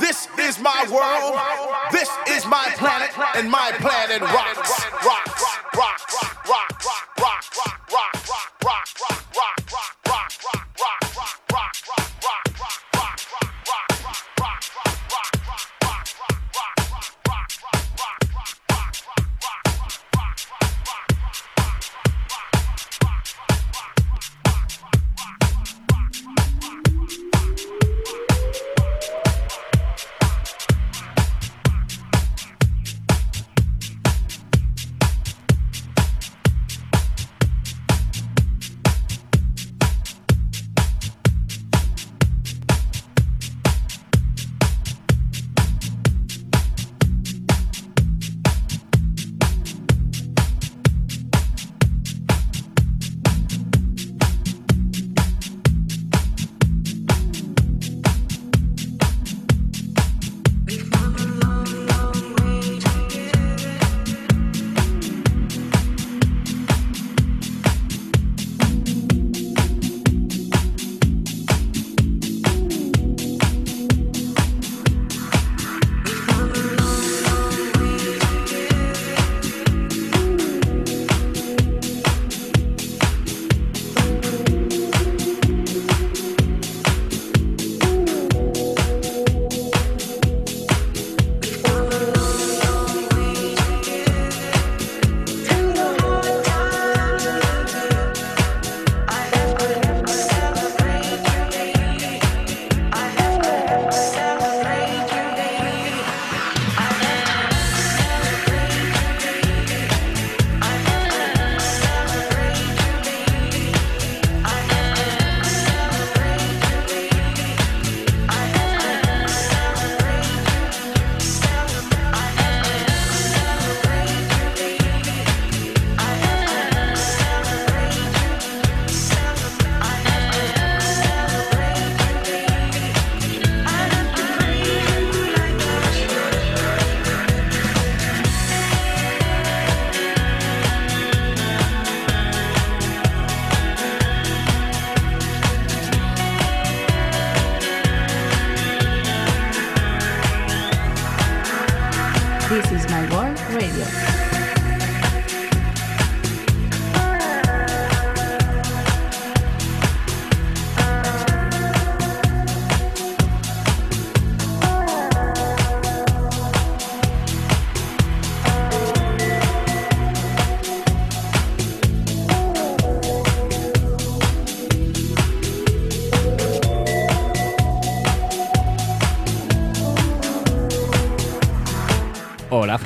This is my world. This is my planet, and my planet rocks. Rocks. Rock. Rock. Rock. Rock. Rock. Rock. Rock. Rock. Rock. Rock.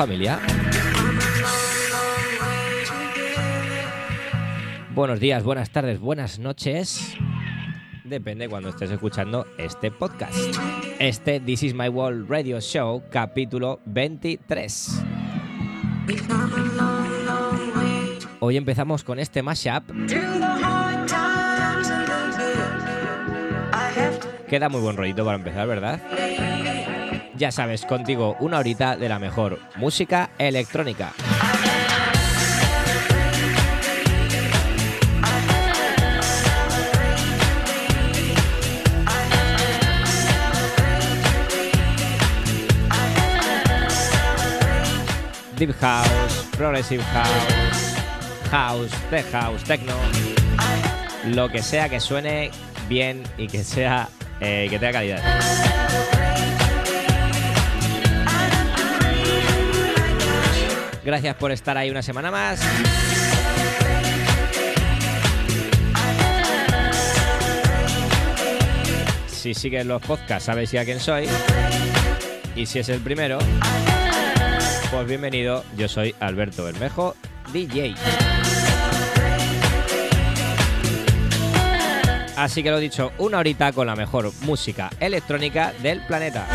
Familia. Buenos días, buenas tardes, buenas noches. Depende cuando estés escuchando este podcast. Este This Is My World Radio Show, capítulo 23. Hoy empezamos con este mashup. Queda muy buen rollito para empezar, ¿verdad? Ya sabes, contigo una horita de la mejor música electrónica. Deep House, Progressive House, House, Tech House, Techno, lo que sea que suene bien y que sea eh, que tenga calidad. Gracias por estar ahí una semana más. Si sigues los podcasts, sabes ya quién soy. Y si es el primero, pues bienvenido. Yo soy Alberto Bermejo, DJ. Así que lo dicho, una horita con la mejor música electrónica del planeta.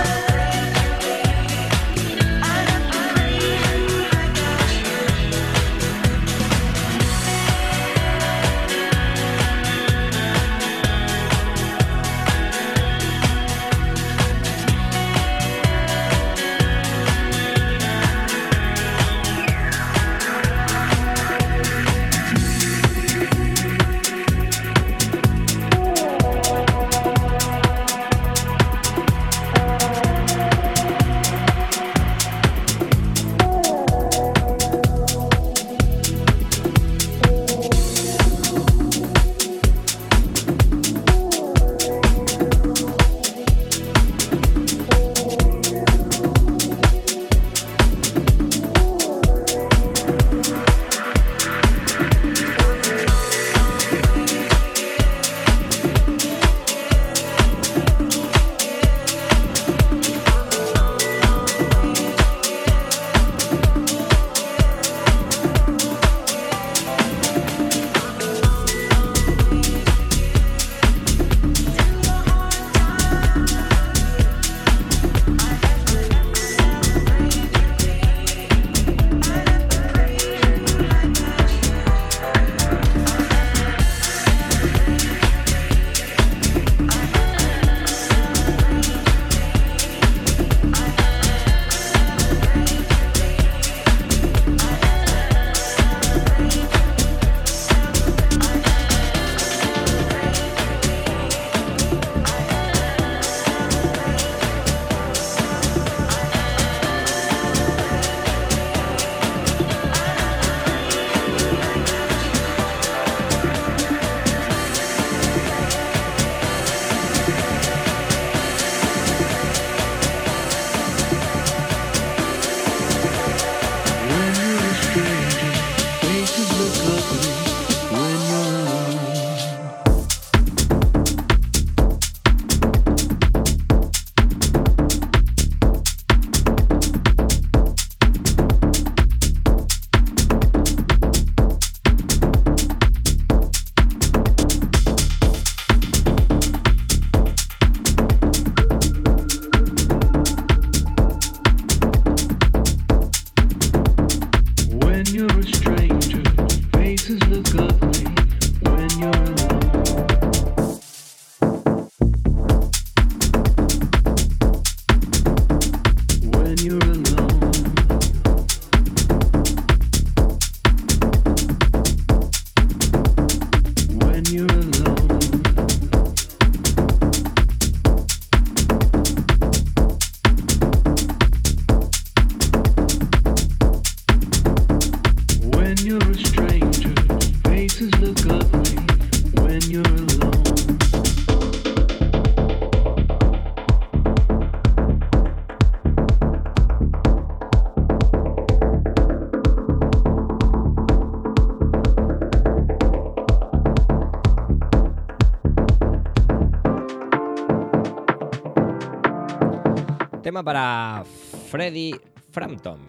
Para Freddy Frampton.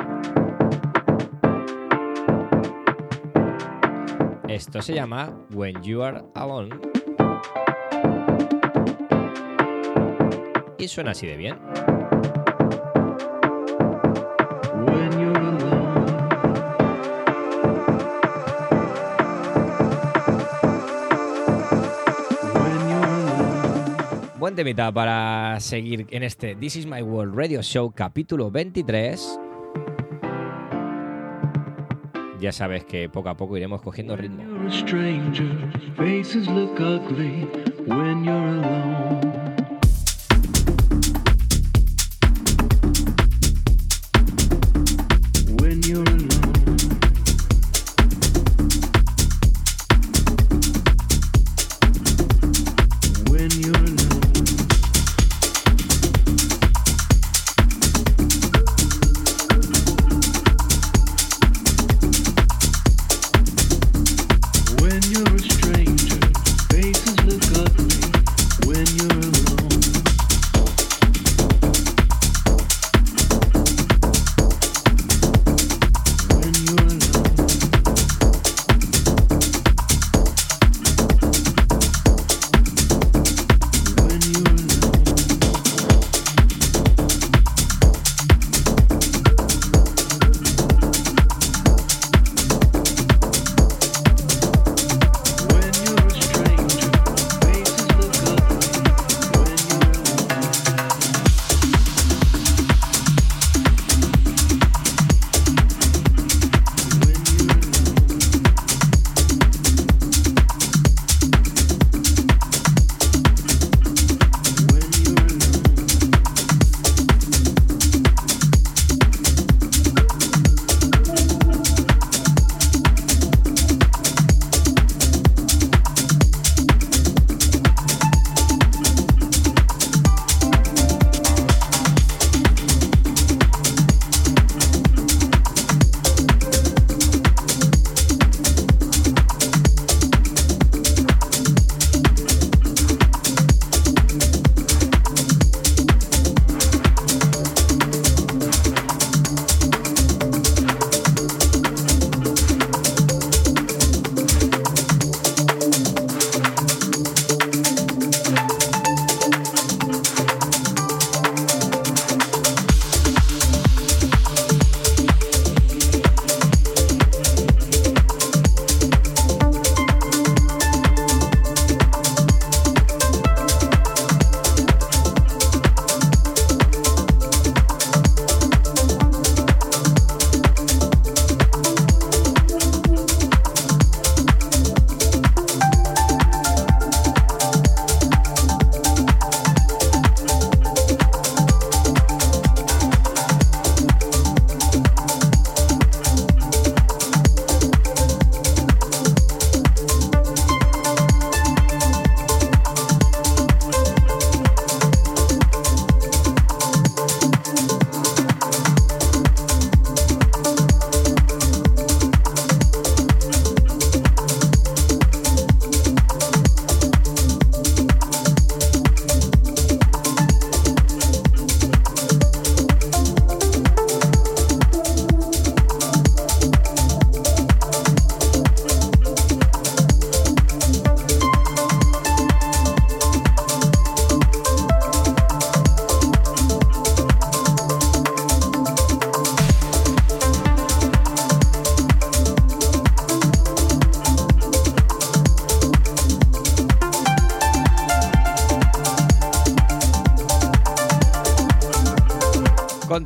Esto se llama When You Are Alone. Y suena así de bien. Temita para seguir en este This is My World Radio Show capítulo 23. Ya sabes que poco a poco iremos cogiendo ritmo.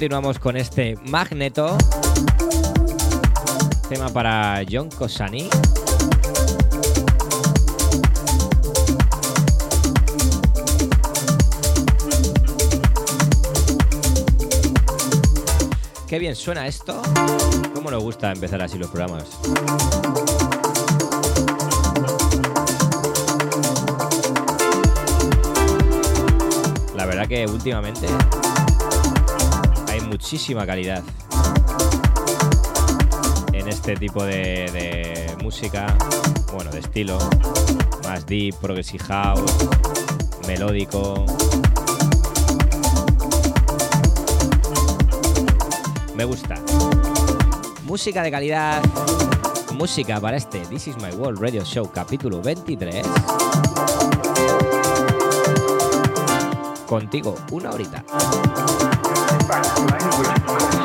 Continuamos con este Magneto. Tema para John Cosani. Qué bien suena esto. ¿Cómo nos gusta empezar así los programas? La verdad que últimamente muchísima calidad en este tipo de, música, bueno, de estilo, más deep, progressive melódico. Me gusta. Música de calidad. Música para este This Is My World Radio Show capítulo 23. Contigo, una horita. Este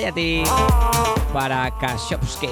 Hayati para Kashopsky.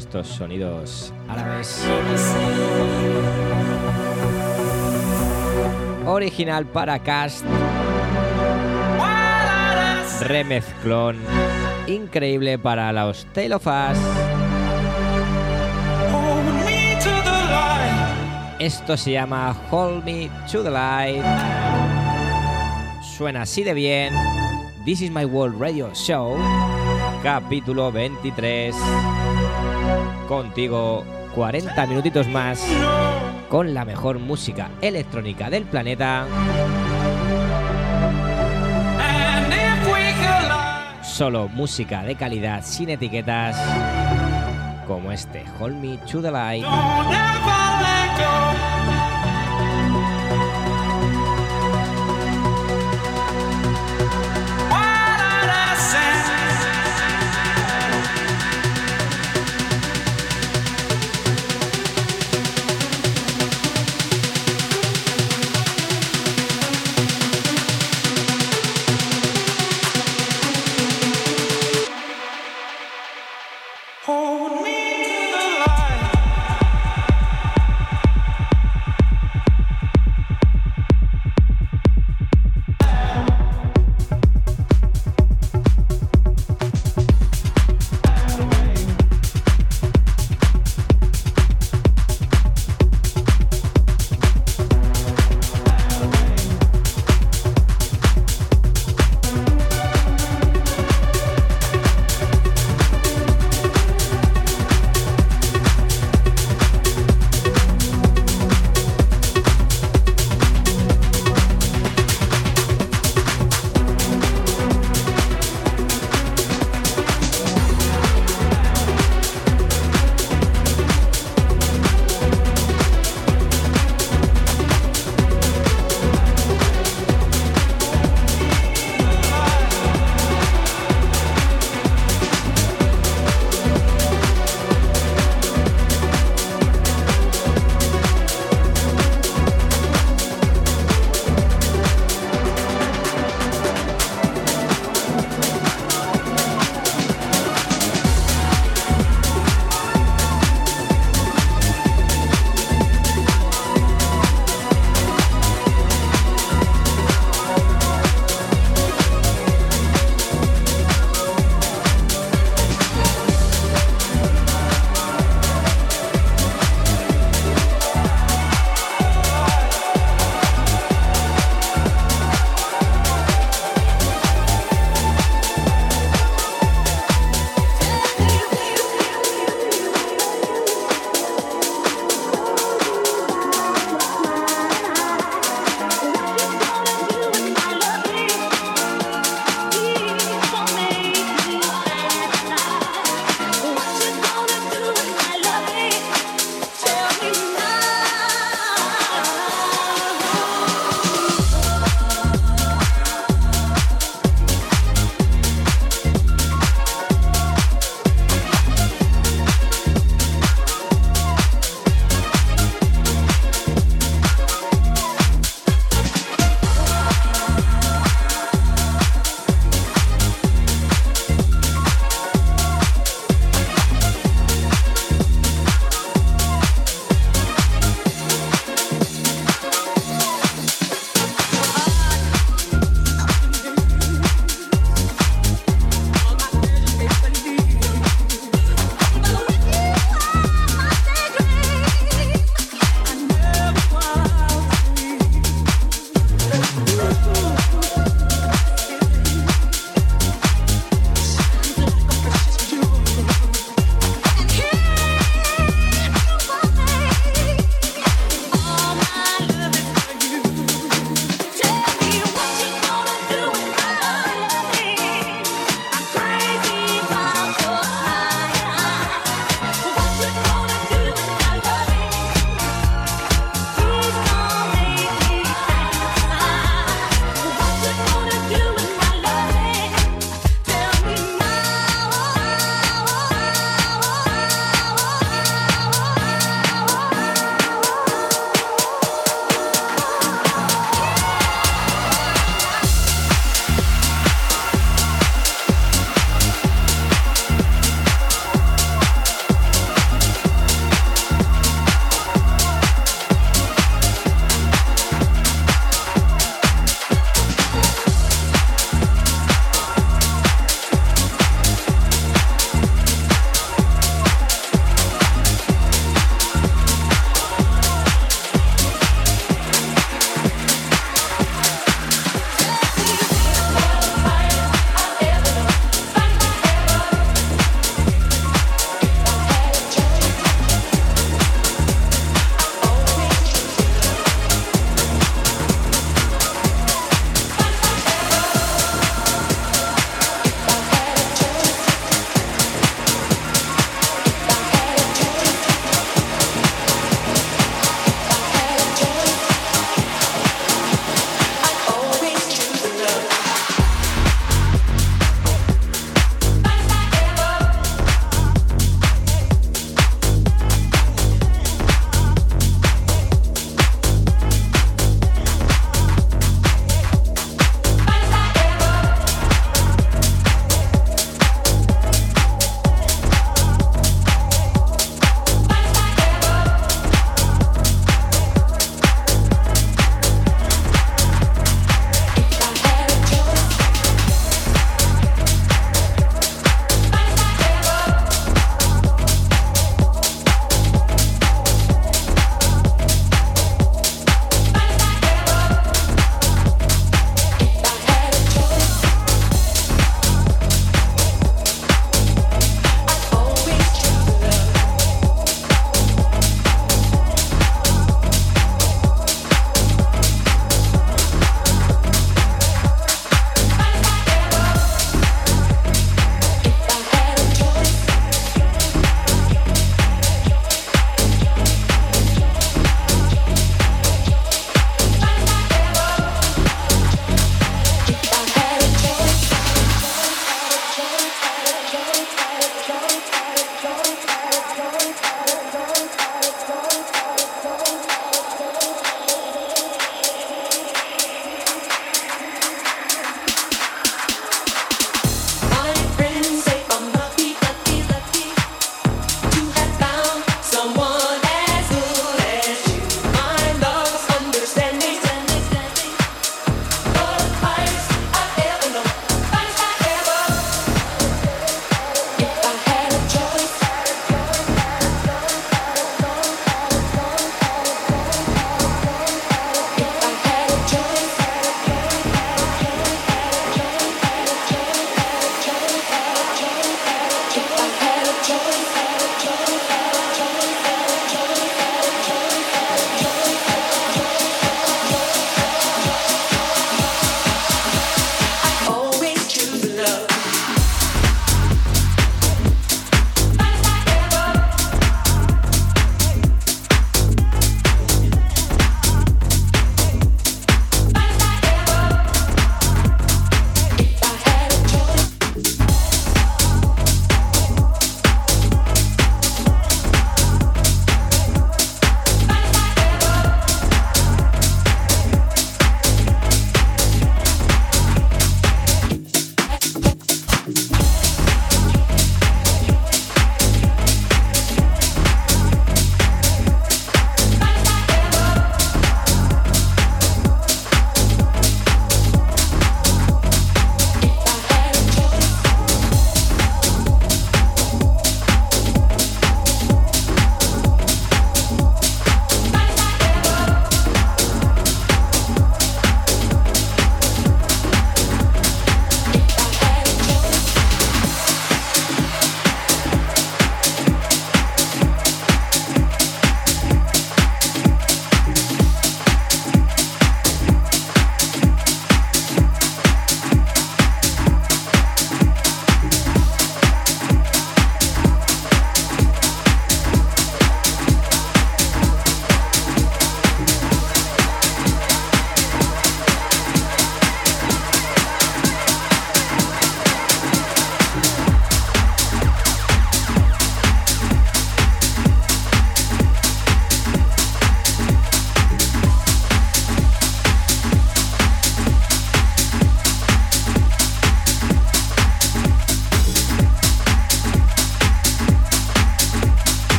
Estos sonidos árabes. Original para cast. Remezclón. Increíble para los Tale of Us. Esto se llama Hold Me to the Light. Suena así de bien. This is my World Radio Show. Capítulo 23. Contigo 40 minutitos más con la mejor música electrónica del planeta. Solo música de calidad sin etiquetas como este Hold Me to the.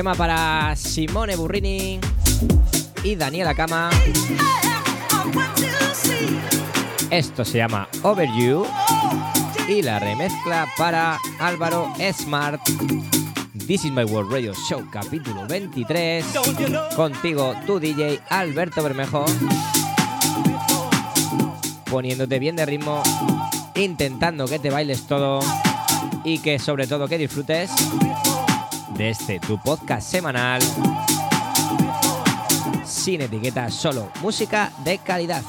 Tema para Simone Burrini y Daniela Cama. Esto se llama Over You y la remezcla para Álvaro Smart. This is my World Radio Show, capítulo 23. Contigo, tu DJ Alberto Bermejo. Poniéndote bien de ritmo, intentando que te bailes todo y que sobre todo que disfrutes de este tu podcast semanal sin etiquetas, solo música de calidad.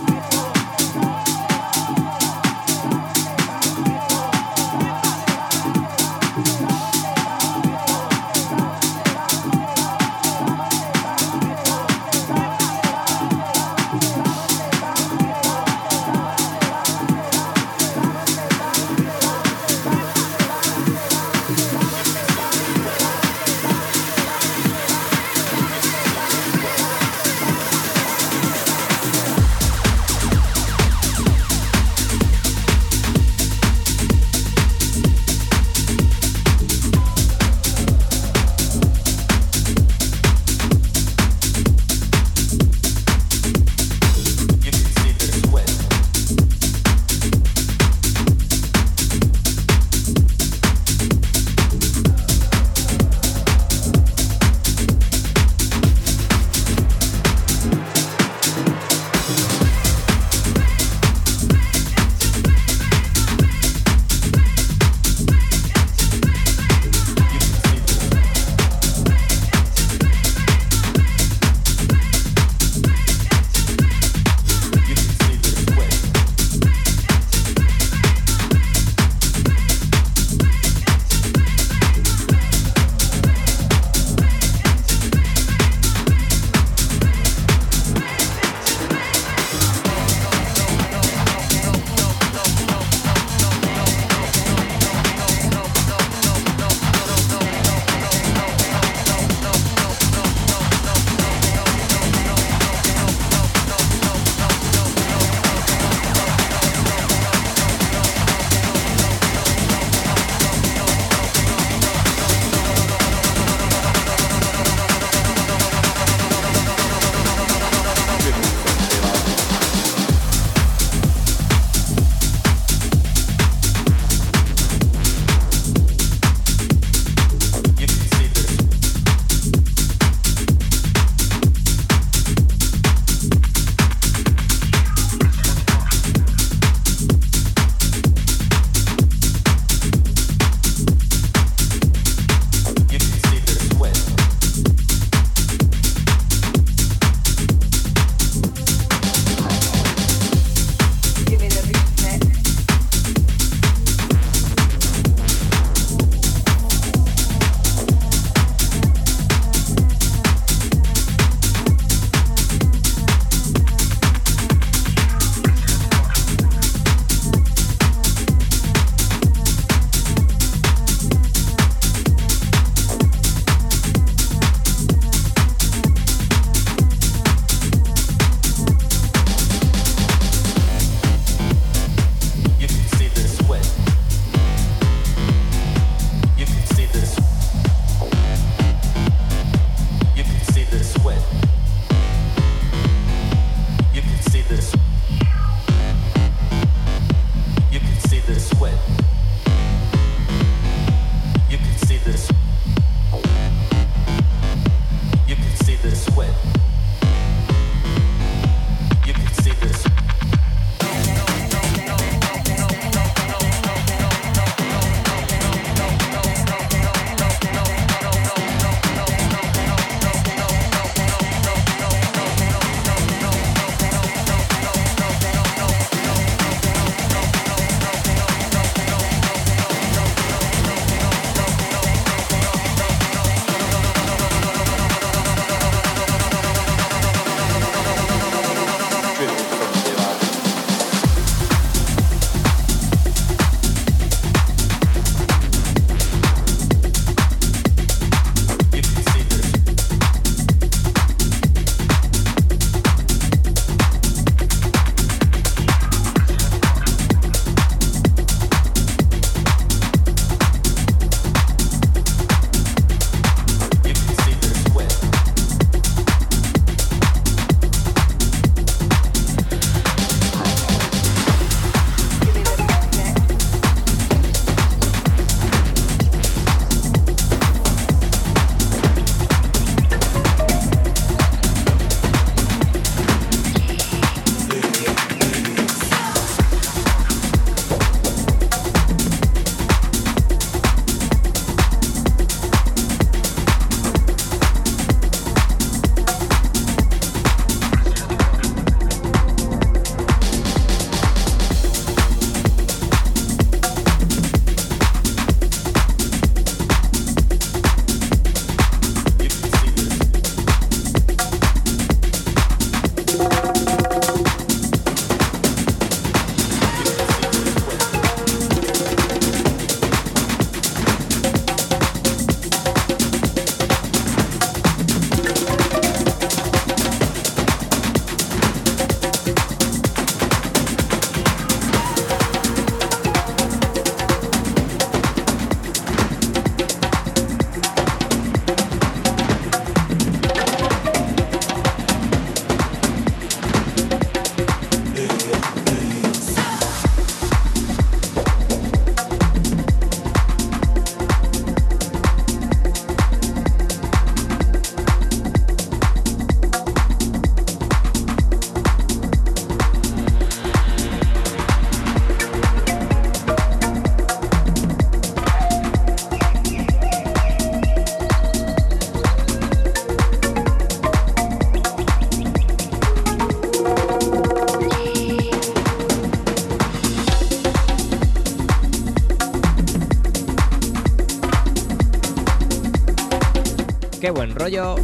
Rollo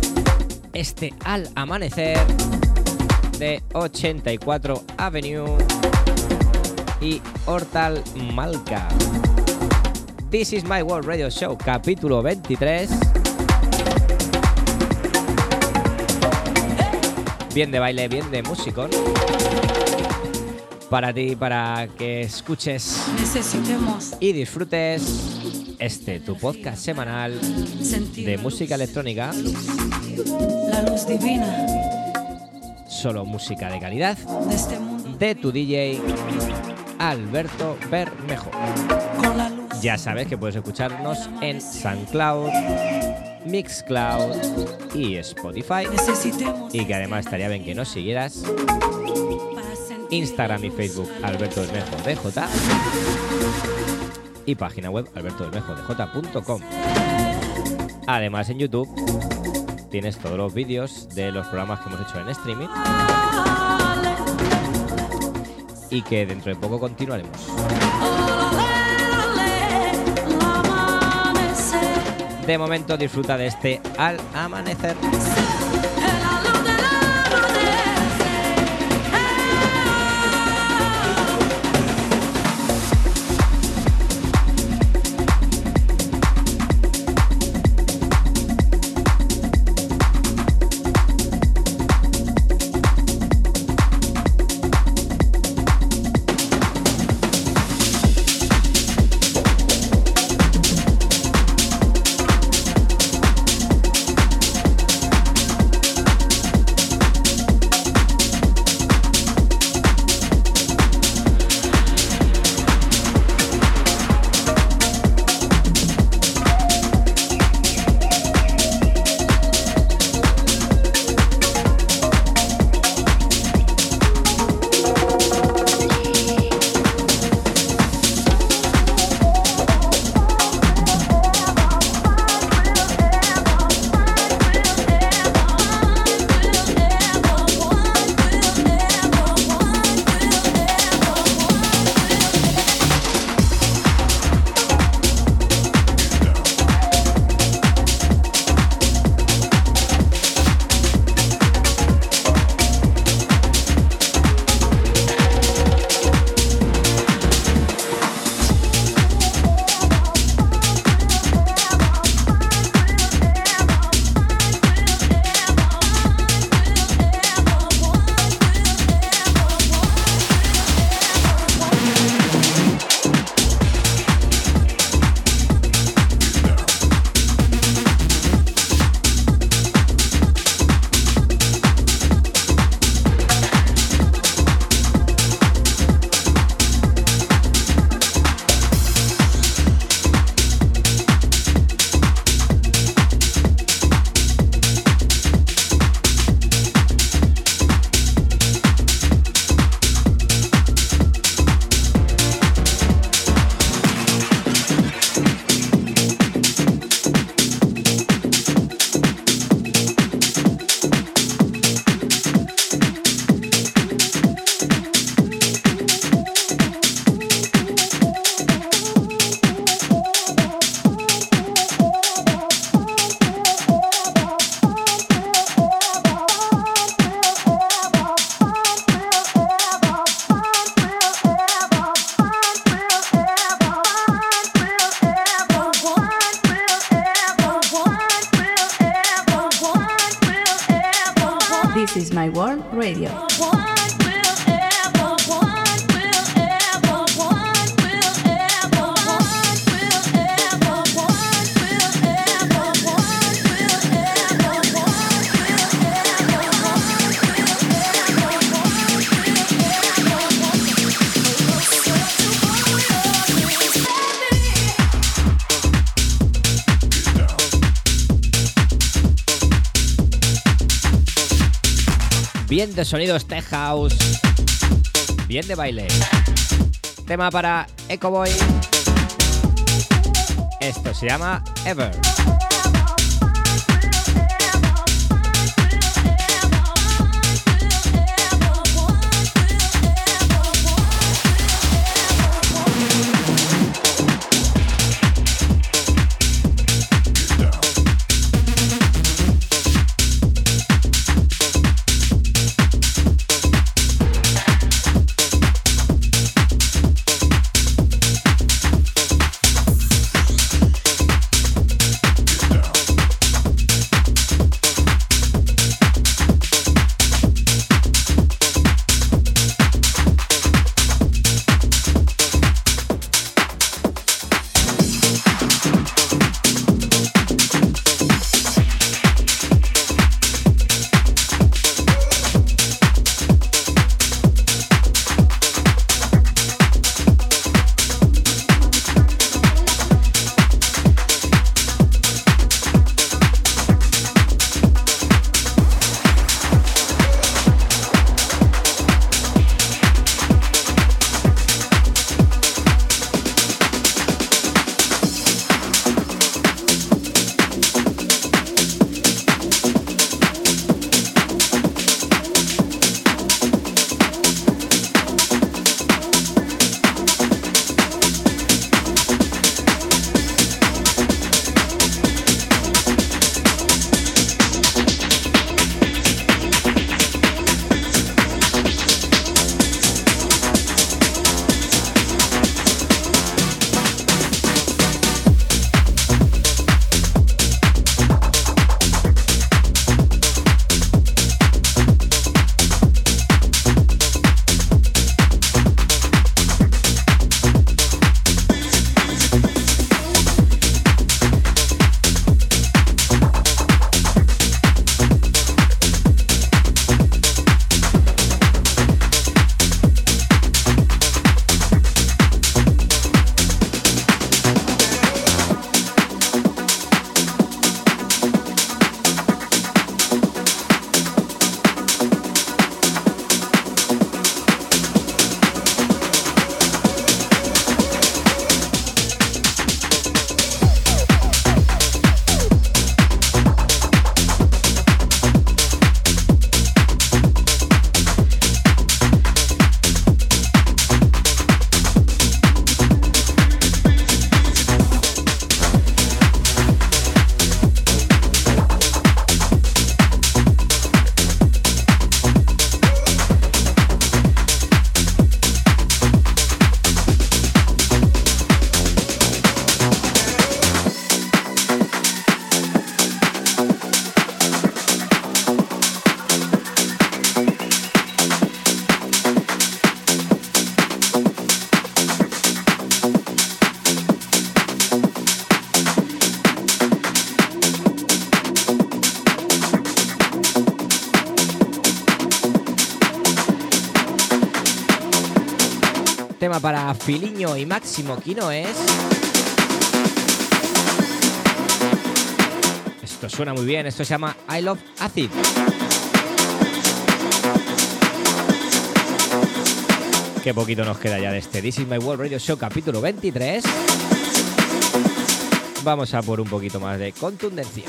este al amanecer de 84 Avenue y Hortal Malca. This is my World Radio Show, capítulo 23. Bien de baile, bien de músico. Para ti, para que escuches y disfrutes este tu podcast semanal de música electrónica. La luz divina Solo música de calidad de este tu DJ Alberto Bermejo. Ya sabes que puedes escucharnos en SoundCloud, Mixcloud y Spotify. Y que además estaría bien que nos siguieras Instagram y Facebook Alberto Bermejo DJ y página web albertobermejodj.com. Además en YouTube tienes todos los vídeos de los programas que hemos hecho en streaming y que dentro de poco continuaremos. De momento disfruta de este al amanecer. De sonidos tech house. Bien de baile. Tema para Echo Boy. Esto se llama Ever. Filiño y Máximo Quinoes. Esto suena muy bien, esto se llama I Love Acid. Qué poquito nos queda ya de este This is My World Radio Show capítulo 23. Vamos a por un poquito más de contundencia.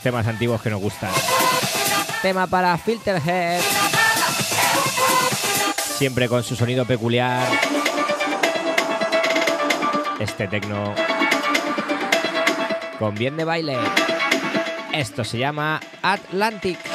Temas antiguos que nos gustan. Tema para Filterhead. Siempre con su sonido peculiar. Este tecno. Con bien de baile. Esto se llama Atlantic.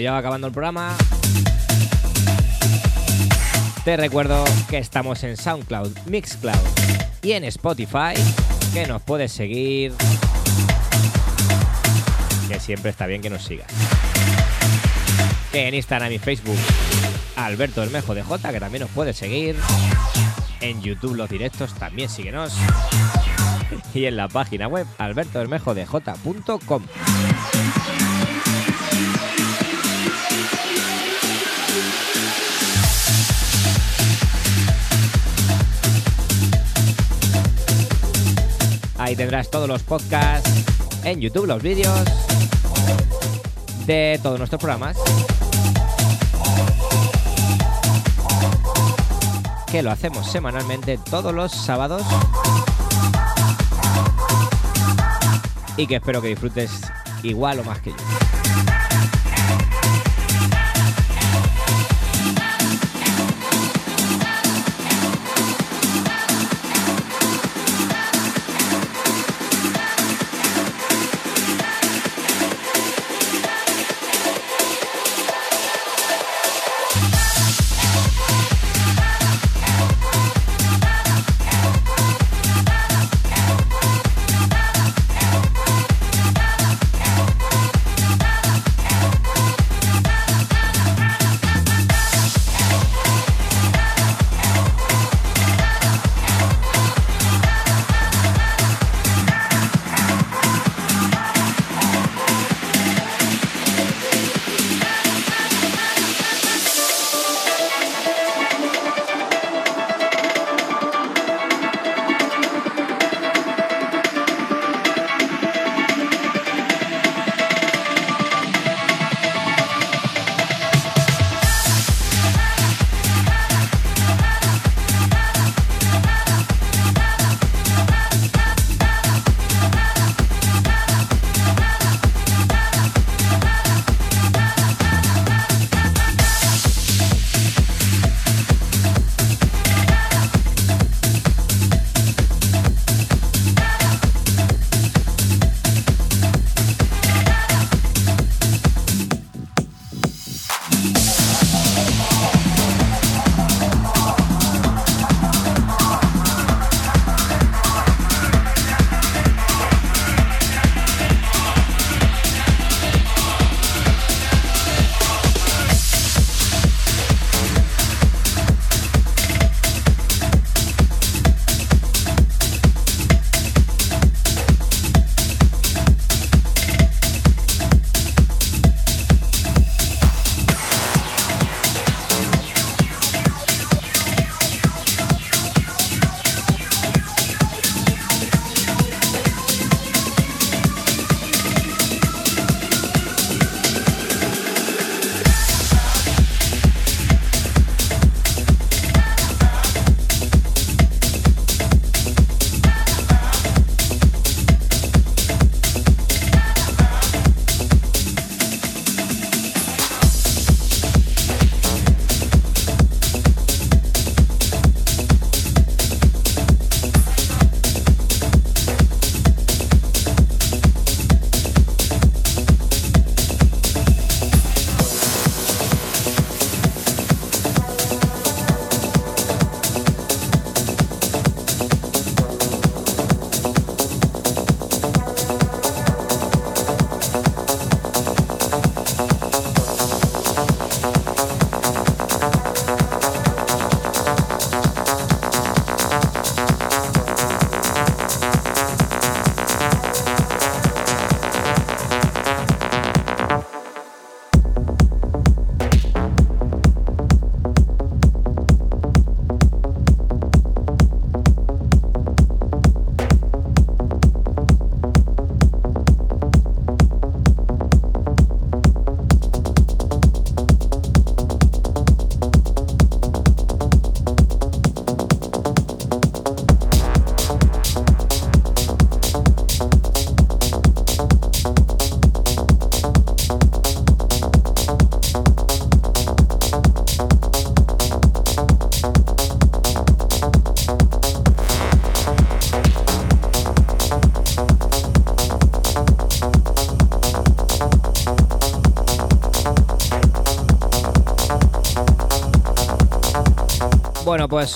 Ya va acabando el programa. Te recuerdo que estamos en SoundCloud, Mixcloud y en Spotify, que nos puedes seguir. Que siempre está bien que nos sigas. Que en Instagram y Facebook, Alberto Hermejo de J, que también nos puedes seguir. En YouTube los directos también síguenos. Y en la página web albertohermejodej.com. Ahí tendrás todos los podcasts, en YouTube los vídeos de todos nuestros programas. Que lo hacemos semanalmente todos los sábados. Y que espero que disfrutes igual o más que yo.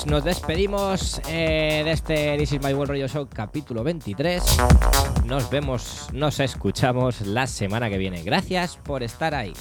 Nos despedimos eh, de este This is My World Show capítulo 23. Nos vemos, nos escuchamos la semana que viene. Gracias por estar ahí.